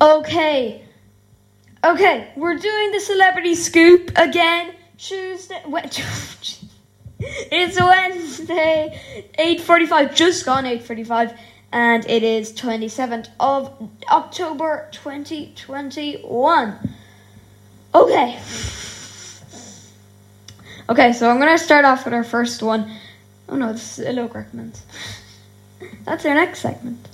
Okay. Okay, we're doing the celebrity scoop again. Tuesday. it's Wednesday, 8.45, just gone 8.45, and it is 27th of October 2021. Okay. Okay, so I'm to start off with our first one. Oh no, this is Illo recommends. That's our next segment.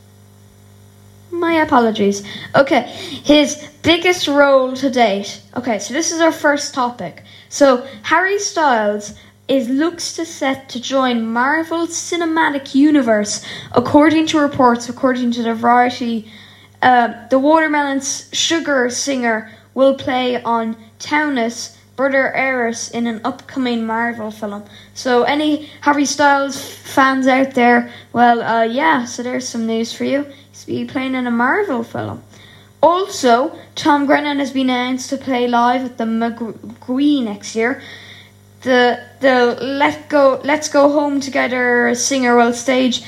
My apologies. Okay, his biggest role to date. Okay, so this is our first topic. So Harry Styles is looks to set to join Marvel Cinematic Universe, according to reports. According to the Variety, uh, the Watermelon's Sugar singer will play on Thanos brother Eros in an upcoming Marvel film. So, any Harry Styles fans out there, well, uh, yeah, so there's some news for you. He's be playing in a Marvel film. Also, Tom Grennan has been announced to play live at the Marquee next year. The the Let Go Let's Go Home Together singer will stage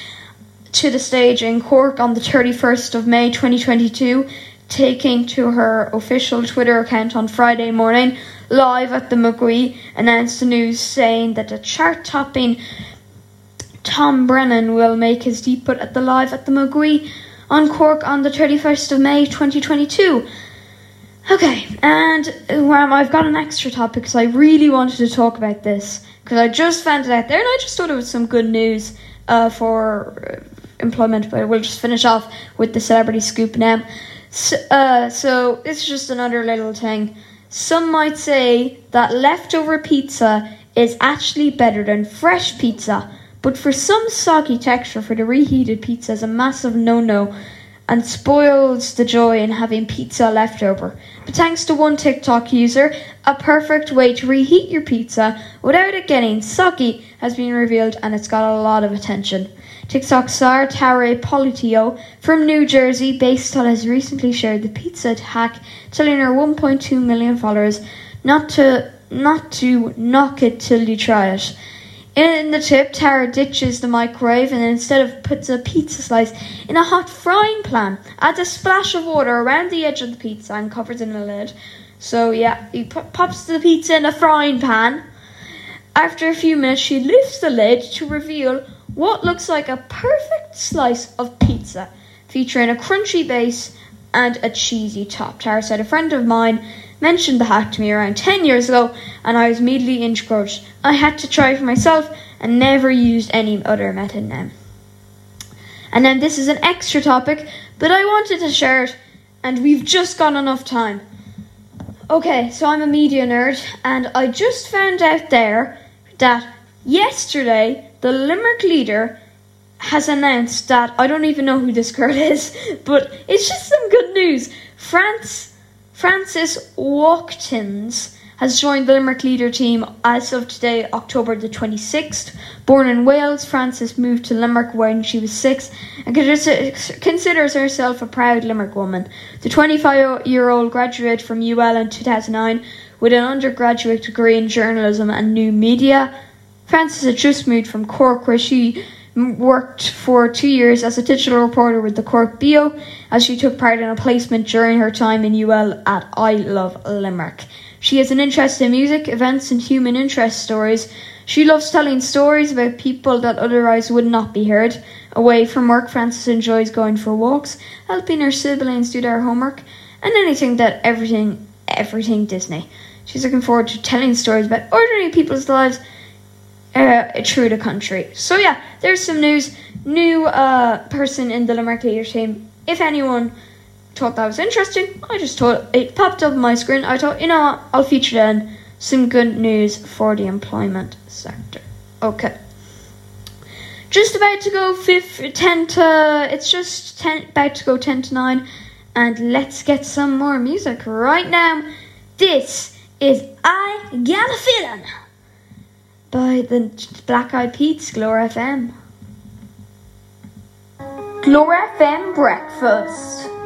to the stage in Cork on the 31st of May 2022, taking to her official Twitter account on Friday morning live at the Marquee announced the news saying that the chart topping Tom Grennan will make his debut at the live at the Marquee on Cork on the 31st of May 2022. Okay, and um, I've got an extra topic because I really wanted to talk about this because I just found it out there and I just thought it was some good news uh, for uh, employment, but we'll just finish off with the celebrity scoop now. So, uh, so it's just another little thing. Some might say that leftover pizza is actually better than fresh pizza, but for some soggy texture for the reheated pizza is a massive no-no and spoils the joy in having pizza left over. But thanks to one TikTok user, a perfect way to reheat your pizza without it getting soggy has been revealed and it's got a lot of attention. TikTok star Tara Politio from New Jersey Based on has recently shared the pizza hack, telling her 1.2 million followers not to not to knock it till you try it. In the tip, Tara ditches the microwave and instead of puts a pizza slice in a hot frying pan, adds a splash of water around the edge of the pizza and covers it in a lid. So yeah, he pops the pizza in a frying pan. After a few minutes, she lifts the lid to reveal what looks like a perfect slice of pizza, featuring a crunchy base and a cheesy top. Tara said, A friend of mine mentioned the hack to me around 10 years ago, and I was immediately encouraged. I had to try for myself and never used any other method now. And then this is an extra topic, but I wanted to share it, and we've just got enough time. Okay, so I'm a media nerd, and I just found out there that yesterday the Limerick leader has announced that I don't even know who this girl is, but it's just some good news. France Frances Watkins has joined the Limerick leader team as of today, October the 26th. Born in Wales, Frances moved to Limerick when she was six and considers herself a proud Limerick woman. The 25 year old graduated from UL in 2009 with an undergraduate degree in journalism and new media. Frances had just moved from Cork, where she worked for two years as a digital reporter with the Cork Beo, as she took part in a placement during her time in UL at I Love Limerick. She has an interest in music, events, and human interest stories. She loves telling stories about people that otherwise would not be heard. Away from work, Frances enjoys going for walks, helping her siblings do their homework, and anything that everything, everything Disney. She's looking forward to telling stories about ordinary people's lives uh, through the country. So yeah, there's some news. New uh, person in the Limerick Leader team. If anyone thought that was interesting, I just thought it popped up on my screen. I thought, you know what, I'll feature then some good news for the employment sector. Okay. Just about to go fifth, 10 to, it's just 10, about to go 10 to 9, and let's get some more music right now. This is I Got a Feeling by the Black Eyed Peas, Glore FM. Glore FM Breakfast.